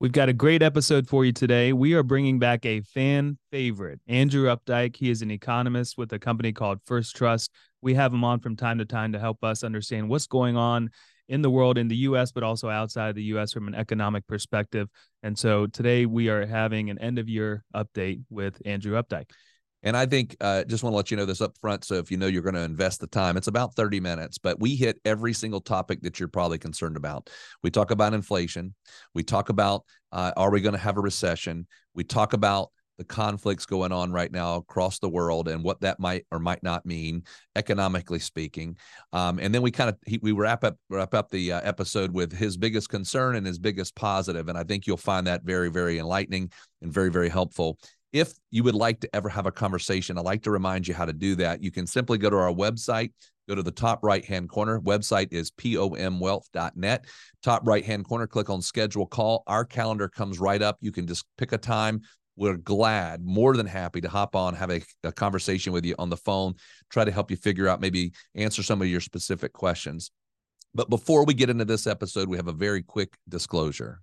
We've got a great episode for you today. We are bringing back a fan favorite, Andrew Opdyke. He is an economist with a company called First Trust. We have him on from time to time to help us understand what's going on in the world, in the US, but also outside the US from an economic perspective. And so today we are having an end of year update with Andrew Opdyke. And I think uh, just want to let you know this up front. So if you know you're going to invest the time, it's about 30 minutes, but we hit every single topic that you're probably concerned about. We talk about inflation. We talk about uh, are we going to have a recession? We talk about the conflicts going on right now across the world and what that might or might not mean economically speaking um, and then we kind of we wrap up wrap up the uh, episode with his biggest concern and his biggest positive. positive and i think you'll find that very very enlightening and very very helpful if you would like to ever have a conversation, I'd like to remind you how to do that. You can simply go to our website, go to the top right hand corner. Website is pomwealth.net. Top right hand corner, click on schedule call. Our calendar comes right up. You can just pick a time. We're glad, more than happy to hop on, have a, a conversation with you on the phone, try to help you figure out, maybe answer some of your specific questions. But before we get into this episode, we have a very quick disclosure.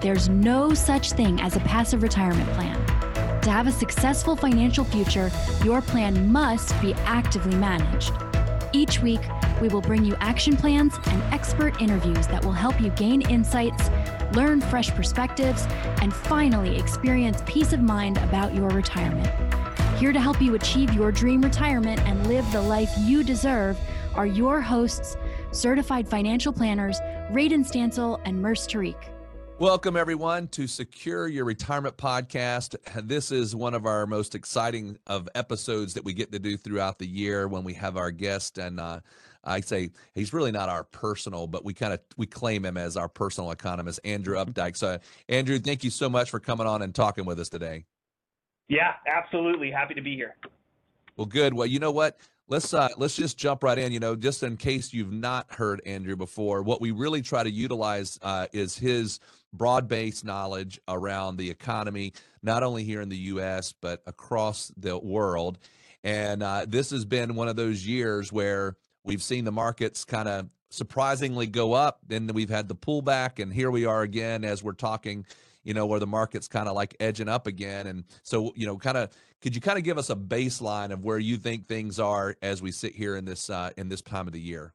There's no such thing as a passive retirement plan. To have a successful financial future, your plan must be actively managed. Each week, we will bring you action plans and expert interviews that will help you gain insights, learn fresh perspectives, and finally experience peace of mind about your retirement. Here to help you achieve your dream retirement and live the life you deserve are your hosts, certified financial planners, Radon Stancil and Murs Tariq. Welcome, everyone, to Secure Your Retirement Podcast. This is one of our most exciting of episodes that we get to do throughout the year when we have our guest. And uh, I say he's really not our personal, but we kind of we claim him as our personal economist, Andrew mm-hmm. Opdyke. So, Andrew, thank you so much for coming on and talking with us today. Yeah, absolutely. Happy to be here. Well, good. Well, you know what? let's uh, let's just jump right in. You know, just in case you've not heard Andrew before, what we really try to utilize uh, is his broad-based knowledge around the economy, not only here in the U.S. but across the world. And uh, this has been one of those years where we've seen the markets kind of surprisingly go up, then we've had the pullback, and here we are again as we're talking you know, where the market's kind of like edging up again. And so, you know, kind of could you kind of give us a baseline of where you think things are as we sit here in this uh, in this time of the year?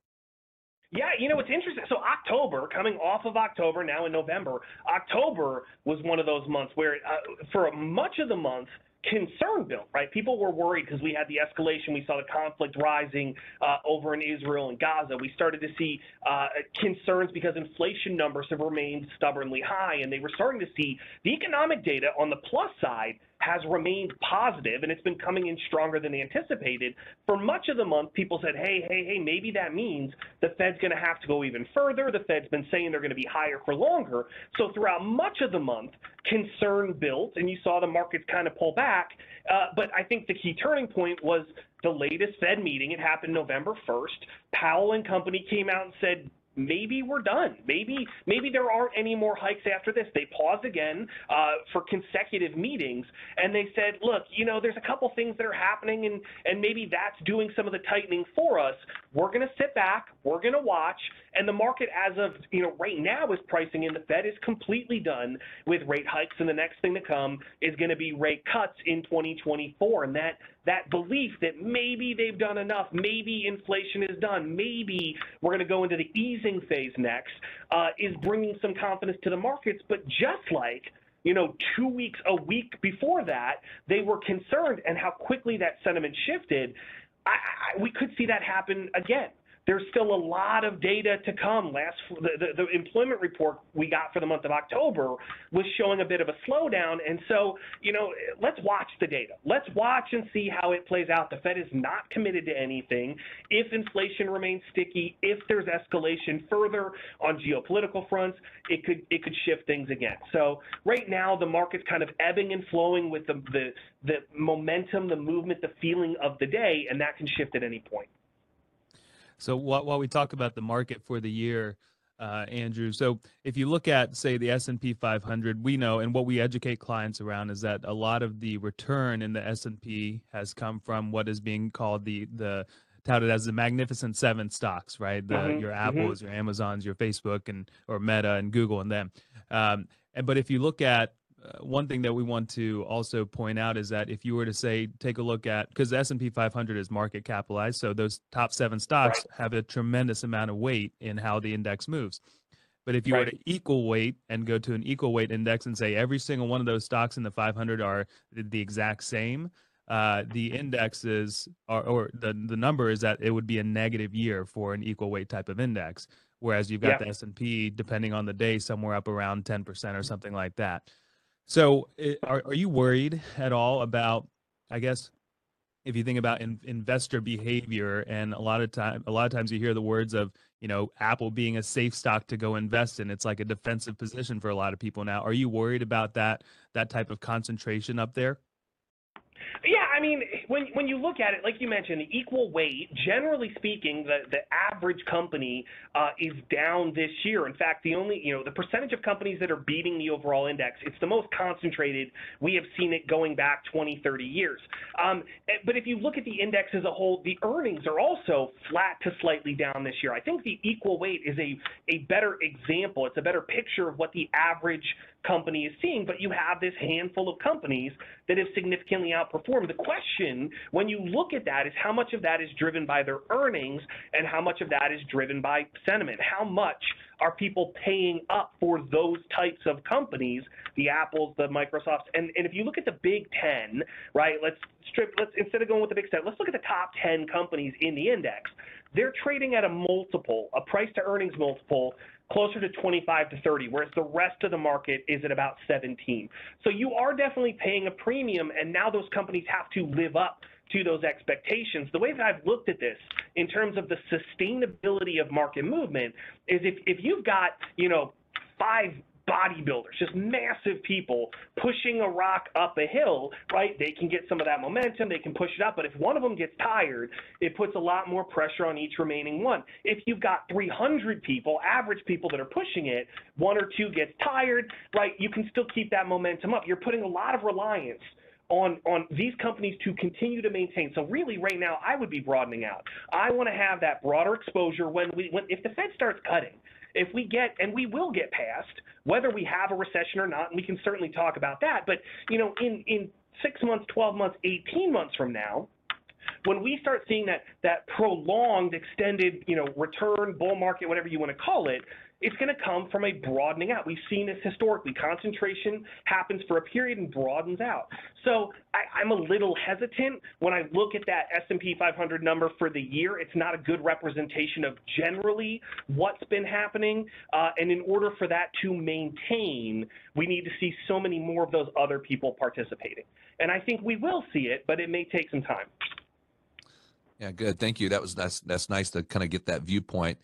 Yeah, you know, it's interesting. So October, coming off of October, now in November, October was one of those months where, uh, for much of the month, concern built, right? People were worried because we had the escalation. We saw the conflict rising uh, over in Israel and Gaza. We started to see uh, concerns because inflation numbers have remained stubbornly high, and they were starting to see the economic data on the plus side has remained positive and it's been coming in stronger than anticipated. For much of the month, people said, hey, hey, hey, maybe that means the Fed's going to have to go even further. The Fed's been saying they're going to be higher for longer. So throughout much of the month, concern built and you saw the markets kind of pull back. Uh, but I think the key turning point was the latest Fed meeting. It happened November 1st. Powell and company came out and said, maybe we're done. Maybe maybe there aren't any more hikes after this. They paused again uh, for consecutive meetings, and they said, look, you know, there's a couple things that are happening, and and maybe that's doing some of the tightening for us. We're going to sit back. We're going to watch, and the market, as of you know, right now, is pricing in the Fed is completely done with rate hikes, and the next thing to come is going to be rate cuts in 2024, and that that belief that maybe they've done enough, maybe inflation is done, maybe we're going to go into the easing phase next, uh, is bringing some confidence to the markets. But just like you know, two weeks, a week before that, they were concerned, and how quickly that sentiment shifted. I, I, we could see that happen again there's still a lot of data to come. Last the, the, the, employment report we got for the month of October was showing a bit of a slowdown, and so you know let's watch the data. Let's watch and see how it plays out. The Fed is not committed to anything. If inflation remains sticky, if there's escalation further on geopolitical fronts, it could it could shift things again. So right now the market's kind of ebbing and flowing with the the, the momentum, the movement, the feeling of the day, and that can shift at any point. So while, while we talk about the market for the year, uh, Andrew. So if you look at, say, the S&P 500, we know, and what we educate clients around is that a lot of the return in the S&P has come from what is being called the the touted as the magnificent seven stocks, right? The mm-hmm. your mm-hmm. Apples, mm-hmm. your Amazons, your Facebook, and or Meta and Google and them. Um, and but if you look at one thing that we want to also point out is that if you were to say take a look at because the S&P 500 is market capitalized so those top 7 stocks right. have a tremendous amount of weight in how the index moves but if you right. were to equal weight and go to an equal weight index and say every single one of those stocks in the 500 are the exact same uh, the indexes are, or the, the number is that it would be a negative year for an equal weight type of index whereas you've got yeah. the S&P depending on the day somewhere up around 10% or something like that so, eh, are are you worried at all about? I guess if you think about in, investor behavior, and a lot of time, a lot of times you hear the words of you know Apple being a safe stock to go invest in. It's like a defensive position for a lot of people now. Are you worried about that that type of concentration up there? Yeah, I mean, when when you look at it, like you mentioned, the equal weight. Generally speaking, the the average company uh, is down this year. In fact, the only you know the percentage of companies that are beating the overall index, it's the most concentrated. We have seen it going back 20, 30 years. Um, eh, but if you look at the index as a whole, the earnings are also flat to slightly down this year. I think the equal weight is a a better example. It's a better picture of what the average company is seeing. But you have this handful of companies that have significantly outperformed. The question, when you look at that, is how much of that is driven by their earnings and how much of that is driven by sentiment? How much are people paying up for those types of companies, the Apples, the Microsofts? And, and if you look at the Big Ten, right, let's strip, let's instead of going with the Big Ten, let's look at the top 10 companies in the index. They're trading at a multiple, a price to earnings multiple closer to 25 to 30, whereas the rest of the market is at about 17. So you are definitely paying a premium, and now those companies have to live up to those expectations. The way that I've looked at this in terms of the sustainability of market movement is if, if you've got, you know, five bodybuilders, just massive people pushing a rock up a hill, right? They can get some of that momentum, they can push it up, but if one of them gets tired, it puts a lot more pressure on each remaining one. If you've got 300 people, average people that are pushing it, one or two gets tired, right? You can still keep that momentum up. You're putting a lot of reliance on on these companies to continue to maintain. So really, right now, I would be broadening out. I want to have that broader exposure when we when if the Fed starts cutting if we get, and we will get past, whether we have a recession or not, and we can certainly talk about that, but, you know, in, in six months, 12 months, 18 months from now, when we start seeing that that prolonged, extended, you know, return bull market, whatever you want to call it, it's going to come from a broadening out. We've seen this historically. Concentration happens for a period and broadens out. So I, am a little hesitant when I look at that S&P 500 number for the year. It's not a good representation of generally what's been happening. Uh, and in order for that to maintain, we need to see so many more of those other people participating. And I think we will see it, but it may take some time. Yeah, good. Thank you. That was that's that's nice to kind of get that viewpoint.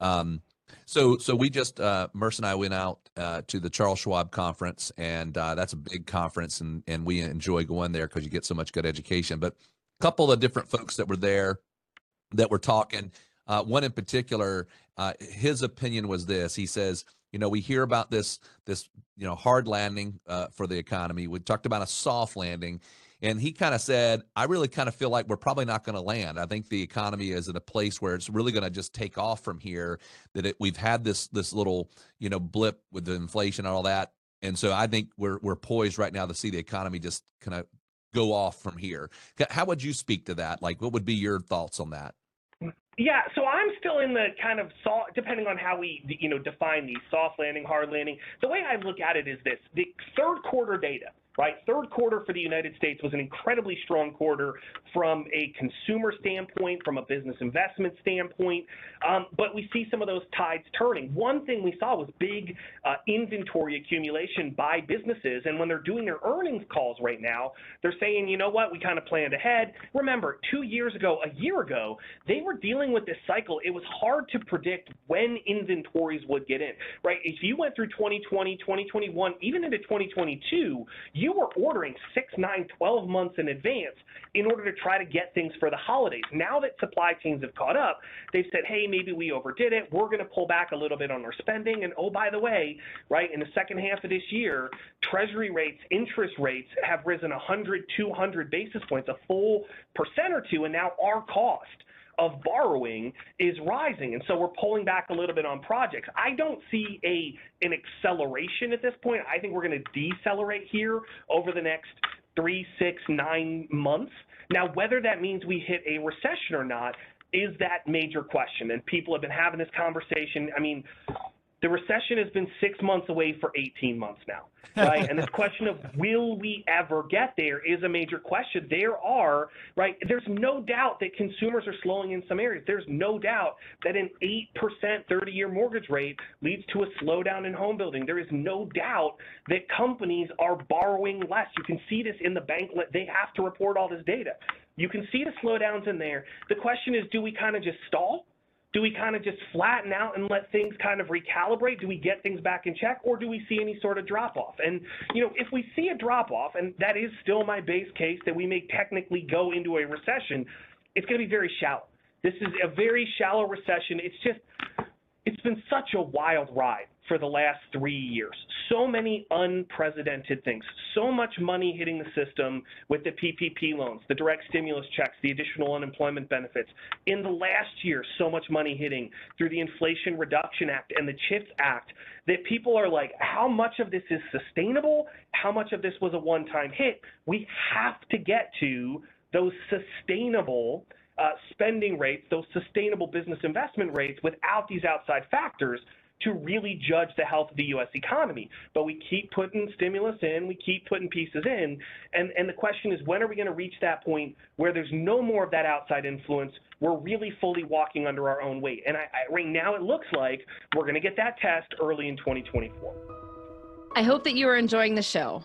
Um, so, so we just uh, Murs and I went out uh, to the Charles Schwab conference, and uh, that's a big conference, and and we enjoy going there because you get so much good education. But a couple of different folks that were there that were talking. Uh, one in particular, uh, his opinion was this. He says, you know, we hear about this this you know hard landing uh, for the economy. We talked about a soft landing, and he kind of said, I really kind of feel like we're probably not going to land. I think the economy is in a place where it's really going to just take off from here. That it, we've had this this little you know blip with the inflation and all that, and so I think we're we're poised right now to see the economy just kind of go off from here. How would you speak to that? Like, what would be your thoughts on that? Yeah, so I'm still in the kind of soft, depending on how we, you know, define these soft landing, hard landing. The way I look at it is this: the third quarter data right? Third quarter for the United States was an incredibly strong quarter from a consumer standpoint, from a business investment standpoint, um, but we see some of those tides turning. One thing we saw was big uh, inventory accumulation by businesses, and when they're doing their earnings calls right now, they're saying, you know what, we kind of planned ahead. Remember, two years ago, a year ago, they were dealing with this cycle. It was hard to predict when inventories would get in, right? If you went through 2020, 2021, even into 2022, you were ordering six, nine, 12 months in advance in order to try to get things for the holidays. Now that supply chains have caught up, they've said, hey, maybe we overdid it. We're going to pull back a little bit on our spending. And oh, by the way, right, in the second half of this year, treasury rates, interest rates have risen 100, 200 basis points, a full percent or two, and now our cost of borrowing is rising. And so we're pulling back a little bit on projects. I don't see a an acceleration at this point. I think we're going to decelerate here over the next three, six, nine months. Now, whether that means we hit a recession or not is that major question. And people have been having this conversation. I mean, the recession has been six months away for 18 months now, right? and this question of will we ever get there is a major question. There are, right? There's no doubt that consumers are slowing in some areas. There's no doubt that an 8% 30 year mortgage rate leads to a slowdown in home building. There is no doubt that companies are borrowing less. You can see this in the bank. They have to report all this data. You can see the slowdowns in there. The question is, do we kind of just stall? Do we kind of just flatten out and let things kind of recalibrate? Do we get things back in check or do we see any sort of drop off? And, you know, if we see a drop off, and that is still my base case that we may technically go into a recession, it's going to be very shallow. This is a very shallow recession. It's just, it's been such a wild ride for the last three years. So many unprecedented things, so much money hitting the system with the PPP loans, the direct stimulus checks, the additional unemployment benefits. In the last year, so much money hitting through the Inflation Reduction Act and the CHIPS Act that people are like, how much of this is sustainable? How much of this was a one time hit? We have to get to those sustainable. Uh, spending rates, those sustainable business investment rates without these outside factors to really judge the health of the U.S. economy. But we keep putting stimulus in, we keep putting pieces in, and, and the question is when are we going to reach that point where there's no more of that outside influence? We're really fully walking under our own weight. And I, I, right now it looks like we're going to get that test early in 2024. I hope that you are enjoying the show.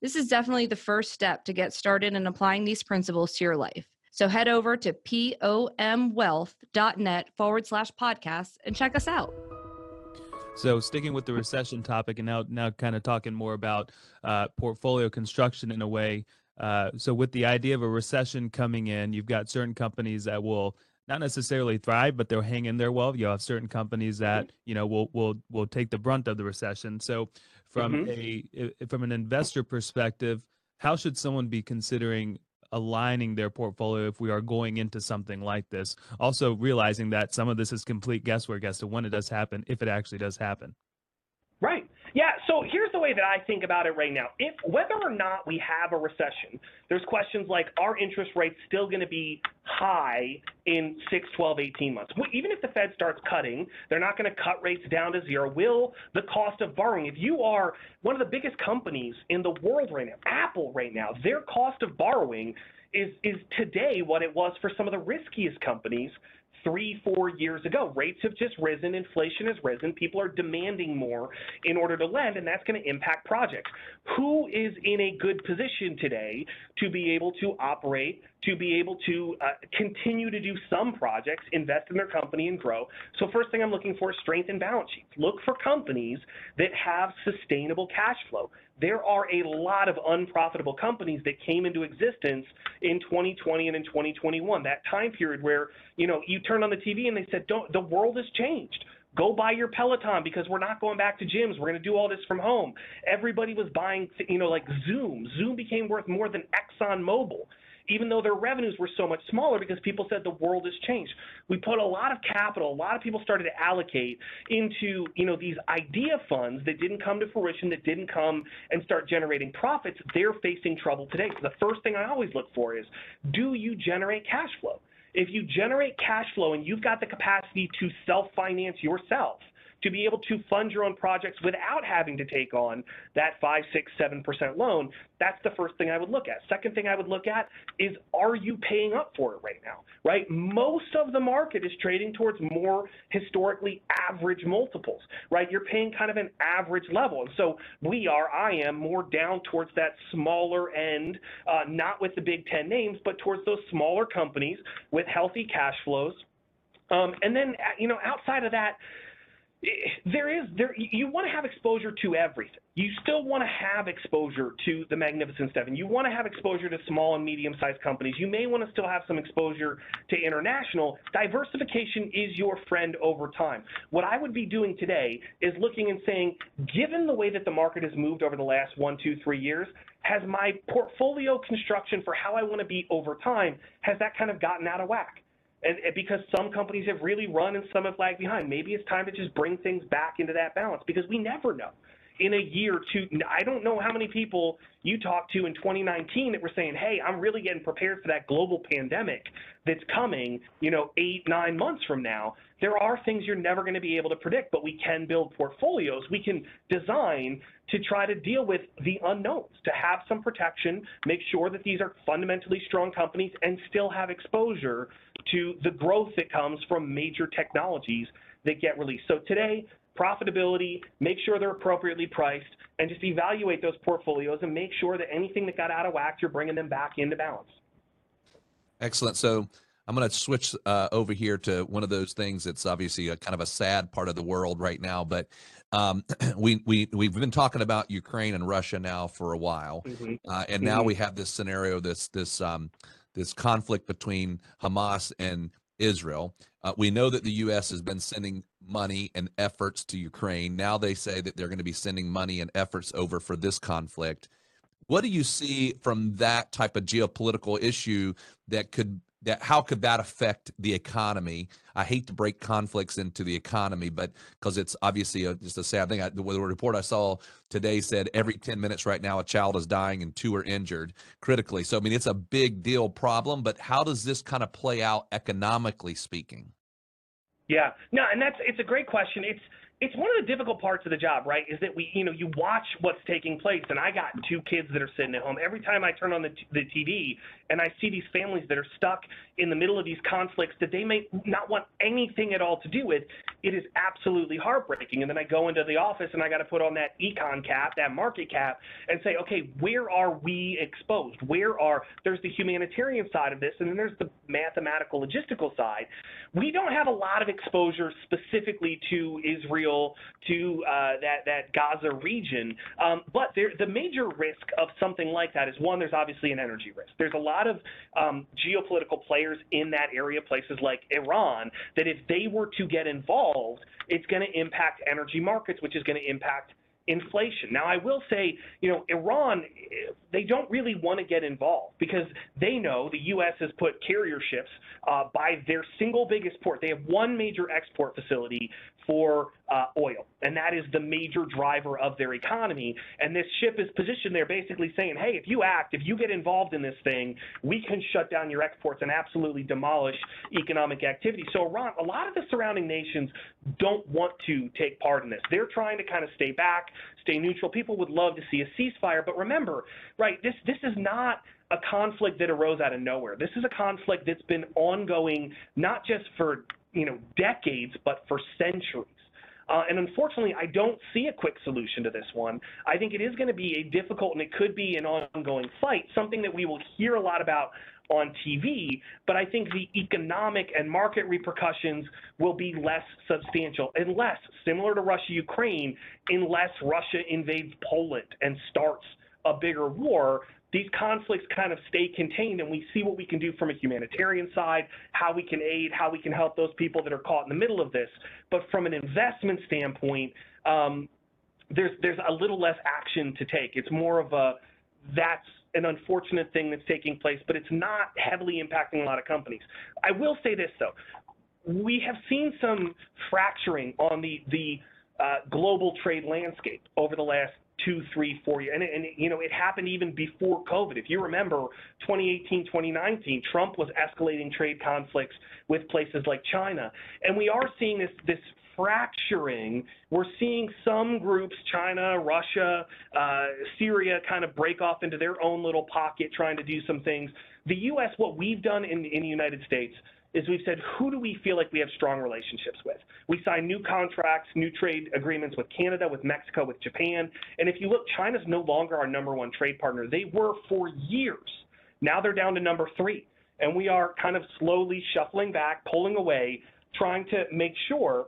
this is definitely the first step to get started in applying these principles to your life. So head over to pomwealth.net forward slash podcast and check us out. So sticking with the recession topic and now now kind of talking more about uh, portfolio construction in a way. Uh, so with the idea of a recession coming in, you've got certain companies that will not necessarily thrive, but they'll hang in there well. You have certain companies that you know will will will take the brunt of the recession. So from mm-hmm. a from an investor perspective how should someone be considering aligning their portfolio if we are going into something like this also realizing that some of this is complete guesswork as to when it does happen if it actually does happen right yeah, so here's the way that I think about it right now. If whether or not we have a recession, there's questions like are interest rates still going to be high in 6, 12, 18 months? Even if the Fed starts cutting, they're not going to cut rates down to zero. Will the cost of borrowing, if you are one of the biggest companies in the world right now, Apple right now, their cost of borrowing is is today what it was for some of the riskiest companies three, four years ago. Rates have just risen, inflation has risen, people are demanding more in order to lend, and that's going to impact projects. Who is in a good position today to be able to operate, to be able to uh, continue to do some projects, invest in their company, and grow? So, first thing I'm looking for is strength in balance sheets. Look for companies that have sustainable cash flow there are a lot of unprofitable companies that came into existence in 2020 and in 2021. That time period where you know you turn on the TV and they said, "Don't the world has changed." Go buy your Peloton because we're not going back to gyms. We're going to do all this from home. Everybody was buying, you know, like Zoom. Zoom became worth more than ExxonMobil. Even though their revenues were so much smaller because people said the world has changed. We put a lot of capital, a lot of people started to allocate into, you know, these idea funds that didn't come to fruition, that didn't come and start generating profits. They're facing trouble today. So the first thing I always look for is, do you generate cash flow? If you generate cash flow and you've got the capacity to self-finance yourself, to be able to fund your own projects without having to take on that five, six, seven percent loan, that's the first thing I would look at. Second thing I would look at is are you paying up for it right now? Right? Most of the market is trading towards more historically average multiples, right? You're paying kind of an average level. And so we are, I am more down towards that smaller end, uh, not with the big 10 names, but towards those smaller companies with healthy cash flows. Um, and then, you know, outside of that, there is there you want to have exposure to everything. You still want to have exposure to the Magnificent Seven. You want to have exposure to small and medium-sized companies. You may want to still have some exposure to international. Diversification is your friend over time. What I would be doing today is looking and saying, given the way that the market has moved over the last one, two, three years, has my portfolio construction for how I want to be over time, has that kind of gotten out of whack? And, and, because some companies have really run and some have lagged behind. Maybe it's time to just bring things back into that balance because we never know. In a year two, I don't know how many people you talked to in 2019 that were saying, "Hey, I'm really getting prepared for that global pandemic that's coming." You know, eight, nine months from now. There are things you're never going to be able to predict, but we can build portfolios. We can design to try to deal with the unknowns, to have some protection, make sure that these are fundamentally strong companies, and still have exposure to the growth that comes from major technologies that get released. So today, profitability, make sure they're appropriately priced, and just evaluate those portfolios and make sure that anything that got out of whack, you're bringing them back into balance. Excellent. So I'm going to switch uh, over here to one of those things that's obviously a kind of a sad part of the world right now, but um, we we we've been talking about Ukraine and Russia now for a while, mm-hmm. uh, and now mm-hmm. we have this scenario, this this um, this conflict between Hamas and Israel. Uh, we know that the U.S. has been sending money and efforts to Ukraine. Now they say that they're going to be sending money and efforts over for this conflict. What do you see from that type of geopolitical issue that could that how could that affect the economy? I hate to break conflicts into the economy, but because it's obviously a, just a sad thing. I, the, the, report I saw today said every 10 minutes right now a child is dying and two are injured critically. So I mean it's a big deal problem, but how does this kind of play out economically speaking? Yeah, no, and that's it's a great question. It's it's one of the difficult parts of the job, right? Is that we, you know, you watch what's taking place, and I got two kids that are sitting at home. Every time I turn on the, the TV and I see these families that are stuck in the middle of these conflicts that they may not want anything at all to do with, it is absolutely heartbreaking. And then I go into the office and I got to put on that econ cap, that market cap, and say, okay, where are we exposed? Where are there's the humanitarian side of this, and then there's the mathematical logistical side. We don't have a lot of exposure specifically to Israel to uh, that that Gaza region. Um, but there, the major risk of something like that is one, there's obviously an energy risk. There's a lot of um, geopolitical players in that area, places like Iran, that if they were to get involved, it's going to impact energy markets, which is going to impact inflation. Now, I will say, you know, Iran, they don't really want to get involved because they know the U.S. has put carrier ships uh, by their single biggest port. They have one major export facility for uh, oil, and that is the major driver of their economy. And this ship is positioned there basically saying, hey, if you act, if you get involved in this thing, we can shut down your exports and absolutely demolish economic activity. So Iran, a lot of the surrounding nations don't want to take part in this. They're trying to kind of stay back, stay neutral. People would love to see a ceasefire, but remember, right, this this is not a conflict that arose out of nowhere. This is a conflict that's been ongoing not just for you know decades, but for centuries. Uh, and unfortunately, I don't see a quick solution to this one. I think it is going to be a difficult and it could be an ongoing fight, something that we will hear a lot about on TV, but I think the economic and market repercussions will be less substantial, unless, similar to Russia Ukraine, unless Russia invades Poland and starts a bigger war, these conflicts kind of stay contained and we see what we can do from a humanitarian side, how we can aid, how we can help those people that are caught in the middle of this. But from an investment standpoint, um, there's there's a little less action to take. It's more of a that's an unfortunate thing that's taking place, but it's not heavily impacting a lot of companies. I will say this though, we have seen some fracturing on the the uh, global trade landscape over the last two, three, four years. And, and, you know, it happened even before COVID. If you remember 2018, 2019, Trump was escalating trade conflicts with places like China. And we are seeing this, this fracturing. We're seeing some groups, China, Russia, uh, Syria, kind of break off into their own little pocket trying to do some things. The U.S., what we've done in, in the United States is we've said, who do we feel like we have strong relationships with? We signed new contracts, new trade agreements with Canada, with Mexico, with Japan. And if you look, China's no longer our number one trade partner. They were for years. Now they're down to number three. And we are kind of slowly shuffling back, pulling away, trying to make sure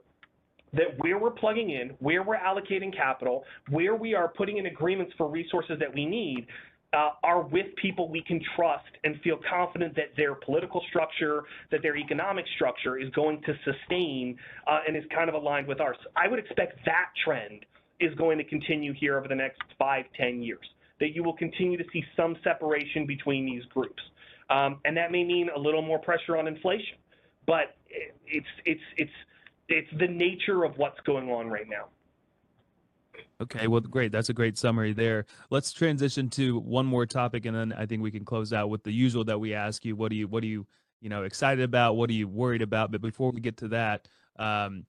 that where we're plugging in, where we're allocating capital, where we are putting in agreements for resources that we need, uh, are with people we can trust and feel confident that their political structure, that their economic structure is going to sustain uh, and is kind of aligned with ours. I would expect that trend is going to continue here over the next five, ten years, that you will continue to see some separation between these groups. Um, and that may mean a little more pressure on inflation, but it's, it's, it's, it's the nature of what's going on right now. Okay, well, great. That's a great summary there. Let's transition to one more topic, and then I think we can close out with the usual that we ask you. What do you, what do you, you know, excited about? What are you worried about? But before we get to that, um,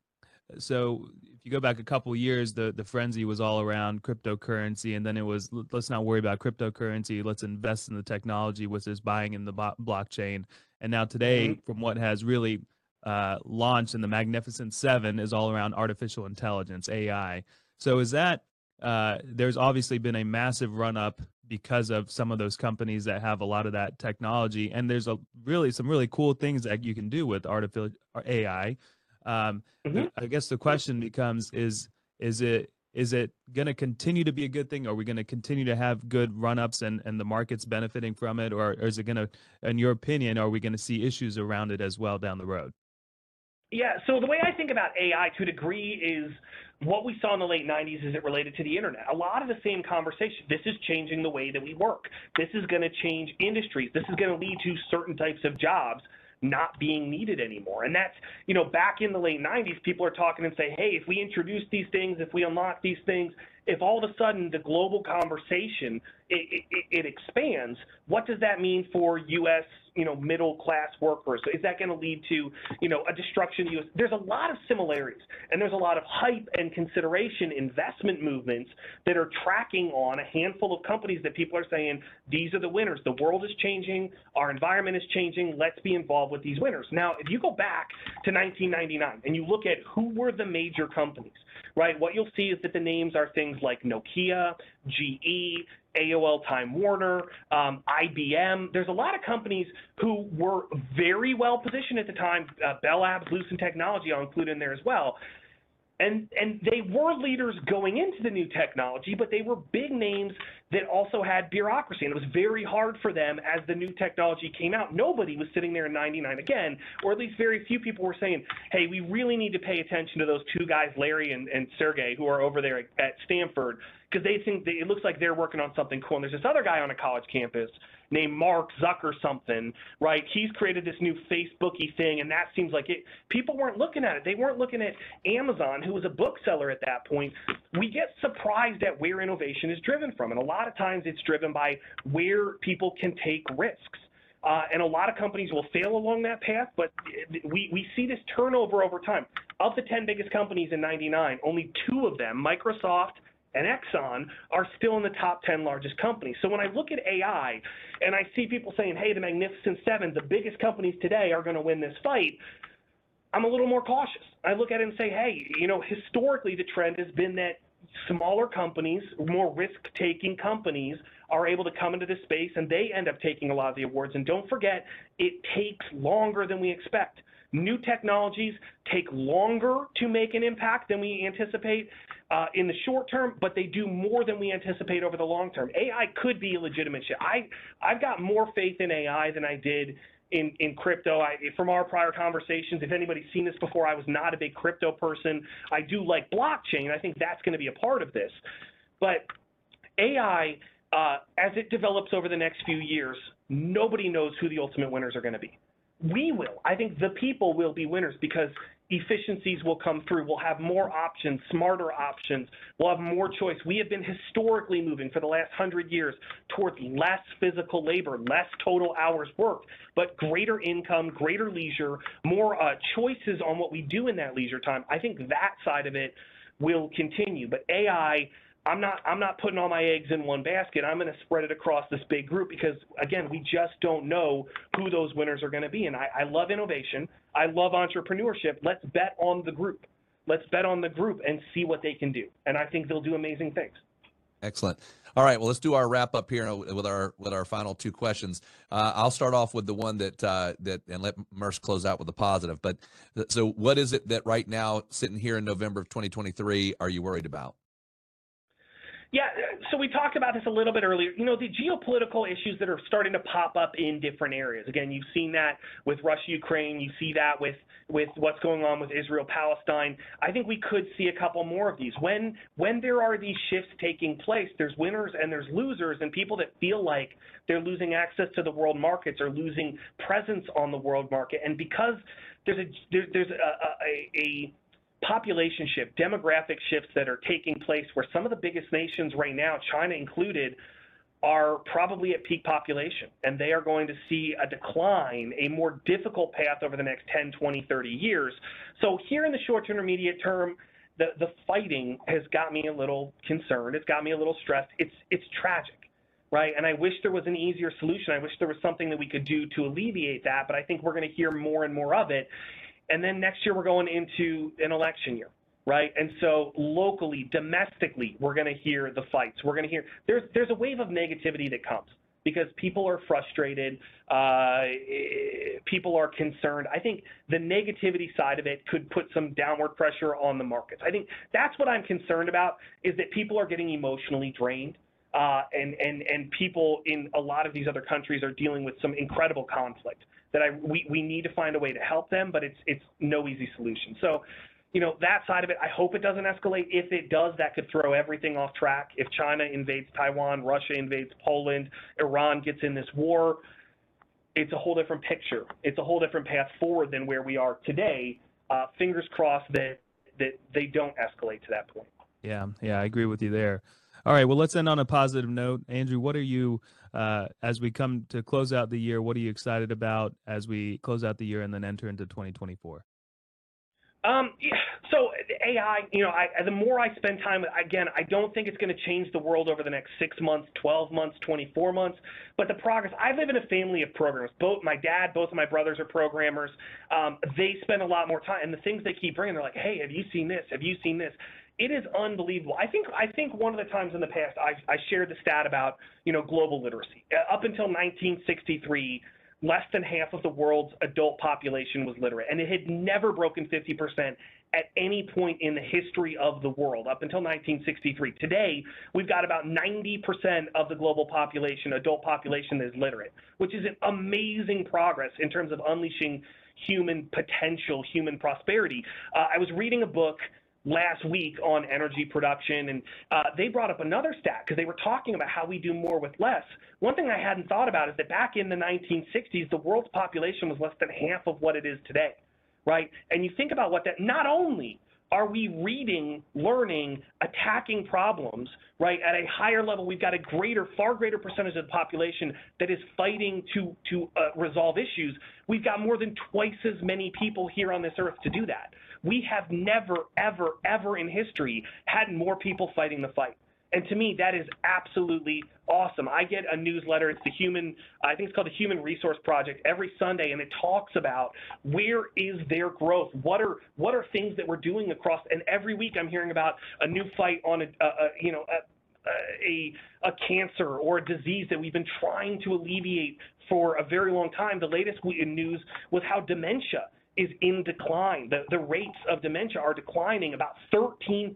so if you go back a couple years, the the frenzy was all around cryptocurrency, and then it was let's not worry about cryptocurrency. Let's invest in the technology, which is buying in the blockchain. And now today, mm-hmm. from what has really uh, launched in the Magnificent Seven, is all around artificial intelligence, AI. So is that uh, there's obviously been a massive run up because of some of those companies that have a lot of that technology, and there's a really some really cool things that you can do with artificial AI. Um, mm-hmm. I guess the question becomes: is is it is it going to continue to be a good thing? Are we going to continue to have good run ups and, and the market's benefiting from it? Or, or is it going to, in your opinion, are we going to see issues around it as well down the road? Yeah, so the way I think about AI to a degree is what we saw in the late 90s is it related to the internet. A lot of the same conversation. This is changing the way that we work. This is going to change industries. This is going to lead to certain types of jobs not being needed anymore. And that's, you know, back in the late 90s, people are talking and say, hey, if we introduce these things, if we unlock these things, if all of a sudden the global conversation it, it, it expands, what does that mean for U.S you know middle class workers? Is that going to lead to you know a destruction of U.S.? There's a lot of similarities, and there's a lot of hype and consideration investment movements that are tracking on a handful of companies that people are saying these are the winners. The world is changing, our environment is changing. Let's be involved with these winners. Now, if you go back to 1999 and you look at who were the major companies, right? What you'll see is that the names are things like Nokia, GE, AOL Time Warner, um, IBM. There's a lot of companies who were very well positioned at the time. Uh, Bell Labs, Lucent Technology, I'll include in there as well. And, and they were leaders going into the new technology, but they were big names that also had bureaucracy. And it was very hard for them as the new technology came out. Nobody was sitting there in 99 again, or at least very few people were saying, hey, we really need to pay attention to those two guys, Larry and, and Sergey, who are over there at, at Stanford, because they think it looks like they're working on something cool. And there's this other guy on a college campus named Mark Zuck or something, right? He's created this new Facebooky thing, and that seems like it. People weren't looking at it. They weren't looking at Amazon, who was a bookseller at that point. We get surprised at where innovation is driven from, and a lot of times it's driven by where people can take risks. Uh, and a lot of companies will fail along that path, but we, we see this turnover over time. Of the 10 biggest companies in 99, only two of them, Microsoft and Exxon are still in the top 10 largest companies. So when I look at AI and I see people saying, hey, the Magnificent Seven, the biggest companies today are going to win this fight, I'm a little more cautious. I look at it and say, hey, you know, historically the trend has been that smaller companies, more risk-taking companies are able to come into this space and they end up taking a lot of the awards. And don't forget, it takes longer than we expect. New technologies take longer to make an impact than we anticipate uh, in the short term, but they do more than we anticipate over the long term. AI could be a legitimate shit. I, I've got more faith in AI than I did in, in crypto. I, from our prior conversations, if anybody's seen this before, I was not a big crypto person. I do like blockchain. I think that's going to be a part of this. But AI uh, as it develops over the next few years, nobody knows who the ultimate winners are going to be. We will. I think the people will be winners because efficiencies will come through. We'll have more options, smarter options. We'll have more choice. We have been historically moving for the last hundred years towards less physical labor, less total hours worked, but greater income, greater leisure, more uh, choices on what we do in that leisure time. I think that side of it will continue. But AI I'm not I'm not putting all my eggs in one basket. I'm going to spread it across this big group because again, we just don't know who those winners are going to be. And I, I love innovation. I love entrepreneurship. Let's bet on the group. Let's bet on the group and see what they can do. And I think they'll do amazing things. Excellent. All right. Well, let's do our wrap up here with our with our final two questions. Uh, I'll start off with the one that uh, that and let Murs close out with the positive. But so, what is it that right now, sitting here in November of 2023, are you worried about? Yeah, so we talked about this a little bit earlier. You know, the geopolitical issues that are starting to pop up in different areas. Again, you've seen that with Russia, Ukraine. You see that with with what's going on with Israel, Palestine. I think we could see a couple more of these. When when there are these shifts taking place, there's winners and there's losers, and people that feel like they're losing access to the world markets or losing presence on the world market. And because there's a there, there's a, a, a population shift, demographic shifts that are taking place where some of the biggest nations right now, China included, are probably at peak population and they are going to see a decline, a more difficult path over the next 10, 20, 30 years. So here in the short to intermediate term, the, the fighting has got me a little concerned. It's got me a little stressed. It's, it's tragic right? And I wish there was an easier solution. I wish there was something that we could do to alleviate that, but I think we're going to hear more and more of it. And then next year, we're going into an election year, right? And so locally, domestically, we're going to hear the fights. We're going to hear there's there's a wave of negativity that comes because people are frustrated, uh, people are concerned. I think the negativity side of it could put some downward pressure on the markets. I think that's what I'm concerned about is that people are getting emotionally drained. Uh, and and and people in a lot of these other countries are dealing with some incredible conflict that I we, we need to find a way to help them, but it's it's no easy solution. So, you know, that side of it, I hope it doesn't escalate. If it does, that could throw everything off track. If China invades Taiwan, Russia invades Poland, Iran gets in this war, it's a whole different picture. It's a whole different path forward than where we are today. Uh, fingers crossed that that they don't escalate to that point. Yeah, yeah, I agree with you there. All right, well, let's end on a positive note. Andrew, what are you, uh, as we come to close out the year, what are you excited about as we close out the year and then enter into 2024? Um, so AI, you know, I, the more I spend time, again, I don't think it's going to change the world over the next six months, 12 months, 24 months. But the progress, I live in a family of programmers. Both my dad, both of my brothers are programmers. Um, they spend a lot more time, and the things they keep bringing, they're like, "Hey, have you seen this? Have you seen this?" It is unbelievable. I think I think one of the times in the past I, I shared the stat about you know global literacy. Uh, up until 1963, less than half of the world's adult population was literate, and it had never broken 50% at any point in the history of the world up until 1963. Today, we've got about 90% of the global population, adult population, that is literate, which is an amazing progress in terms of unleashing human potential, human prosperity. Uh, I was reading a book last week on energy production, and uh, they brought up another stat because they were talking about how we do more with less. One thing I hadn't thought about is that back in the 1960s, the world's population was less than half of what it is today, right? And you think about what that not only are we reading, learning, attacking problems, right, at a higher level? We've got a greater, far greater percentage of the population that is fighting to, to uh, resolve issues. We've got more than twice as many people here on this earth to do that. We have never, ever, ever in history had more people fighting the fight. And to me, that is absolutely awesome. I get a newsletter. It's the Human, I think it's called the Human Resource Project every Sunday, and it talks about where is their growth, what are what are things that we're doing across. And every week, I'm hearing about a new fight on a, a, a you know a, a a cancer or a disease that we've been trying to alleviate for a very long time. The latest news was how dementia is in decline. The, the rates of dementia are declining about 13%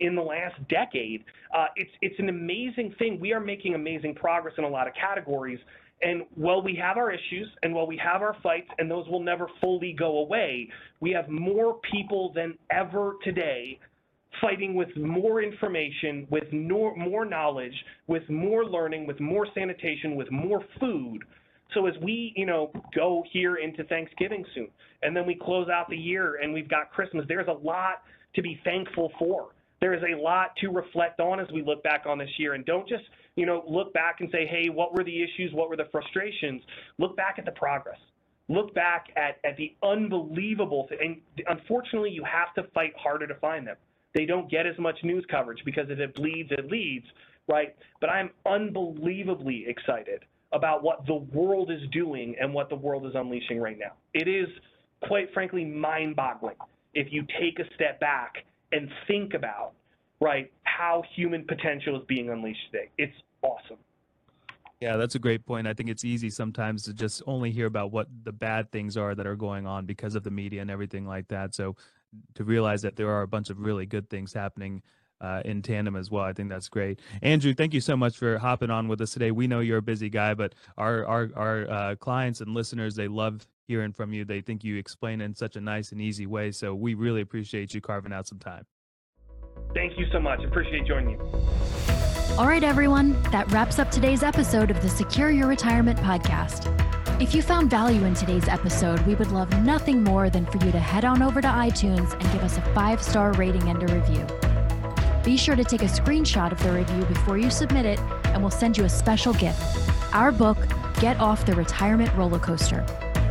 in the last decade. Uh, it's, it's an amazing thing. We are making amazing progress in a lot of categories. And while we have our issues and while we have our fights, and those will never fully go away, we have more people than ever today fighting with more information, with more, more knowledge, with more learning, with more sanitation, with more food. So as we, you know, go here into Thanksgiving soon, and then we close out the year and we've got Christmas, there's a lot to be thankful for. There is a lot to reflect on as we look back on this year, and don't just, you know, look back and say, hey, what were the issues? What were the frustrations? Look back at the progress. Look back at, at the unbelievable thing. And unfortunately, you have to fight harder to find them. They don't get as much news coverage because if it bleeds, it leads, right? But I'm unbelievably excited about what the world is doing and what the world is unleashing right now. It is, quite frankly, mind boggling if you take a step back and think about, right, how human potential is being unleashed today. It's awesome. Yeah, that's a great point. I think it's easy sometimes to just only hear about what the bad things are that are going on because of the media and everything like that. So to realize that there are a bunch of really good things happening uh, in tandem as well. I think that's great. Andrew, thank you so much for hopping on with us today. We know you're a busy guy, but our our our uh, clients and listeners they love hearing from you. They think you explain in such a nice and easy way. So we really appreciate you carving out some time. Thank you so much. Appreciate joining you. All right, everyone. That wraps up today's episode of the Secure Your Retirement podcast. If you found value in today's episode, we would love nothing more than for you to head on over to iTunes and give us a five star rating and a review. Be sure to take a screenshot of the review before you submit it, and we'll send you a special gift our book, Get Off the Retirement Roller Coaster.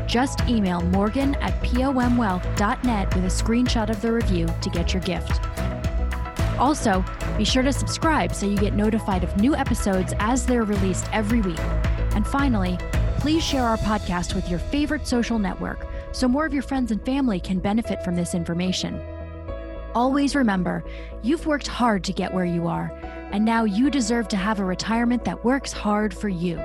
Just email morgan at pomwealth.net with a screenshot of the review to get your gift. Also, be sure to subscribe so you get notified of new episodes as they're released every week. And finally, please share our podcast with your favorite social network so more of your friends and family can benefit from this information. Always remember, you've worked hard to get where you are, and now you deserve to have a retirement that works hard for you.